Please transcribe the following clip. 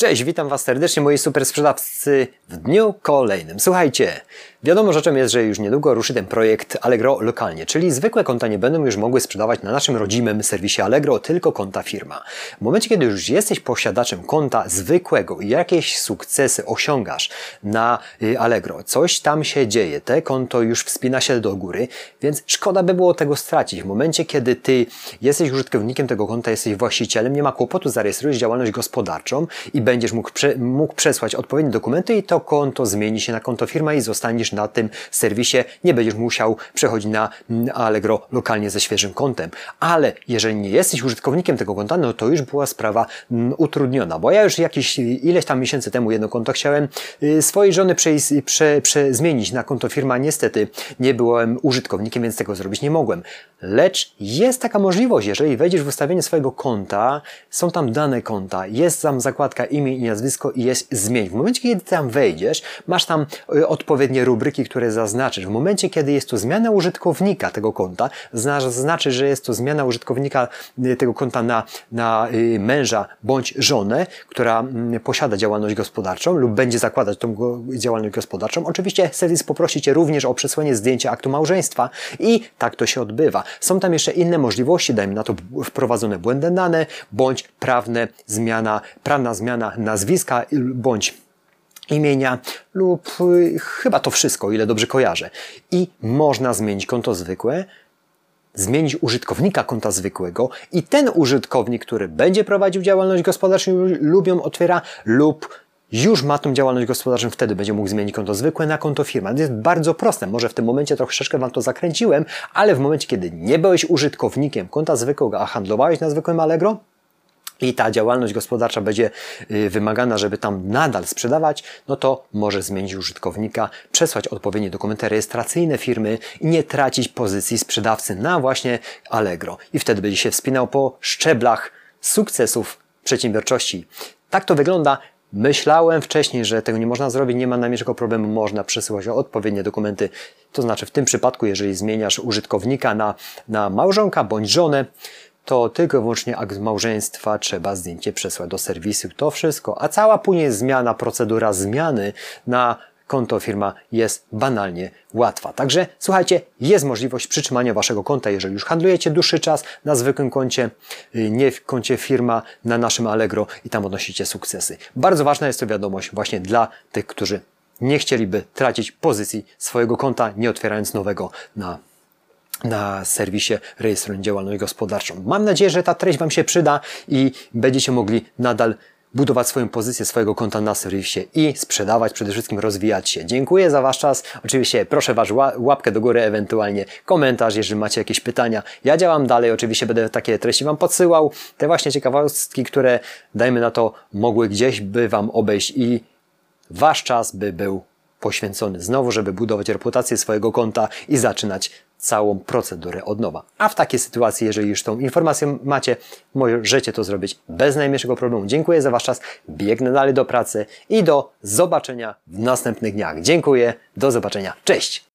Cześć, witam Was serdecznie, moi super sprzedawcy w dniu kolejnym. Słuchajcie, wiadomo rzeczą jest, że już niedługo ruszy ten projekt Allegro lokalnie, czyli zwykłe konta nie będą już mogły sprzedawać na naszym rodzimym serwisie Allegro, tylko konta firma. W momencie, kiedy już jesteś posiadaczem konta zwykłego i jakieś sukcesy osiągasz na y, Allegro, coś tam się dzieje, te konto już wspina się do góry, więc szkoda by było tego stracić. W momencie, kiedy Ty jesteś użytkownikiem tego konta, jesteś właścicielem, nie ma kłopotu, zarejestrujesz działalność gospodarczą i będziesz mógł, prze, mógł przesłać odpowiednie dokumenty i to konto zmieni się na konto firma i zostaniesz na tym serwisie. Nie będziesz musiał przechodzić na mm, Allegro lokalnie ze świeżym kontem. Ale jeżeli nie jesteś użytkownikiem tego konta, no to już była sprawa mm, utrudniona, bo ja już jakieś ileś tam miesięcy temu jedno konto chciałem y, swojej żony prze, prze, prze, zmienić na konto firma. Niestety nie byłem użytkownikiem, więc tego zrobić nie mogłem. Lecz jest taka możliwość, jeżeli wejdziesz w ustawienie swojego konta, są tam dane konta, jest tam zakładka imię i nazwisko i jest zmień. W momencie, kiedy tam wejdziesz, masz tam y, odpowiednie rubryki, które zaznaczysz. W momencie, kiedy jest to zmiana użytkownika tego konta, znaczy, że jest to zmiana użytkownika y, tego konta na, na y, męża bądź żonę, która mm, posiada działalność gospodarczą lub będzie zakładać tą działalność gospodarczą. Oczywiście serwis poprosi Cię również o przesłanie zdjęcia aktu małżeństwa i tak to się odbywa. Są tam jeszcze inne możliwości, dajmy na to wprowadzone błędne dane, bądź prawne zmiana, prawna zmiana nazwiska bądź imienia lub y, chyba to wszystko, ile dobrze kojarzę. I można zmienić konto zwykłe, zmienić użytkownika konta zwykłego i ten użytkownik, który będzie prowadził działalność gospodarczą lub ją otwiera lub już ma tą działalność gospodarczą, wtedy będzie mógł zmienić konto zwykłe na konto firma. To jest bardzo proste. Może w tym momencie troszeczkę Wam to zakręciłem, ale w momencie, kiedy nie byłeś użytkownikiem konta zwykłego, a handlowałeś na zwykłym Allegro, i ta działalność gospodarcza będzie y, wymagana, żeby tam nadal sprzedawać, no to może zmienić użytkownika, przesłać odpowiednie dokumenty rejestracyjne firmy i nie tracić pozycji sprzedawcy na właśnie Allegro. I wtedy będzie się wspinał po szczeblach sukcesów przedsiębiorczości. Tak to wygląda. Myślałem wcześniej, że tego nie można zrobić, nie ma najmniejszego problemu, można przesyłać odpowiednie dokumenty. To znaczy w tym przypadku, jeżeli zmieniasz użytkownika na, na małżonka bądź żonę, to tylko i wyłącznie akt małżeństwa trzeba zdjęcie przesłać do serwisu. To wszystko. A cała później zmiana, procedura zmiany na konto firma jest banalnie łatwa. Także słuchajcie, jest możliwość przytrzymania waszego konta, jeżeli już handlujecie dłuższy czas na zwykłym koncie, y, nie w koncie firma na naszym Allegro i tam odnosicie sukcesy. Bardzo ważna jest to wiadomość właśnie dla tych, którzy nie chcieliby tracić pozycji swojego konta, nie otwierając nowego na na serwisie rejestrując działalność gospodarczą. Mam nadzieję, że ta treść Wam się przyda i będziecie mogli nadal budować swoją pozycję swojego konta na serwisie i sprzedawać, przede wszystkim rozwijać się. Dziękuję za Wasz czas. Oczywiście proszę Was łapkę do góry, ewentualnie komentarz, jeżeli macie jakieś pytania. Ja działam dalej, oczywiście będę takie treści Wam podsyłał. Te właśnie ciekawostki, które dajmy na to mogły gdzieś by Wam obejść i Wasz czas by był poświęcony znowu, żeby budować reputację swojego konta i zaczynać całą procedurę od nowa. A w takiej sytuacji, jeżeli już tą informację macie, możecie to zrobić bez najmniejszego problemu. Dziękuję za Wasz czas, biegnę dalej do pracy i do zobaczenia w następnych dniach. Dziękuję, do zobaczenia, cześć!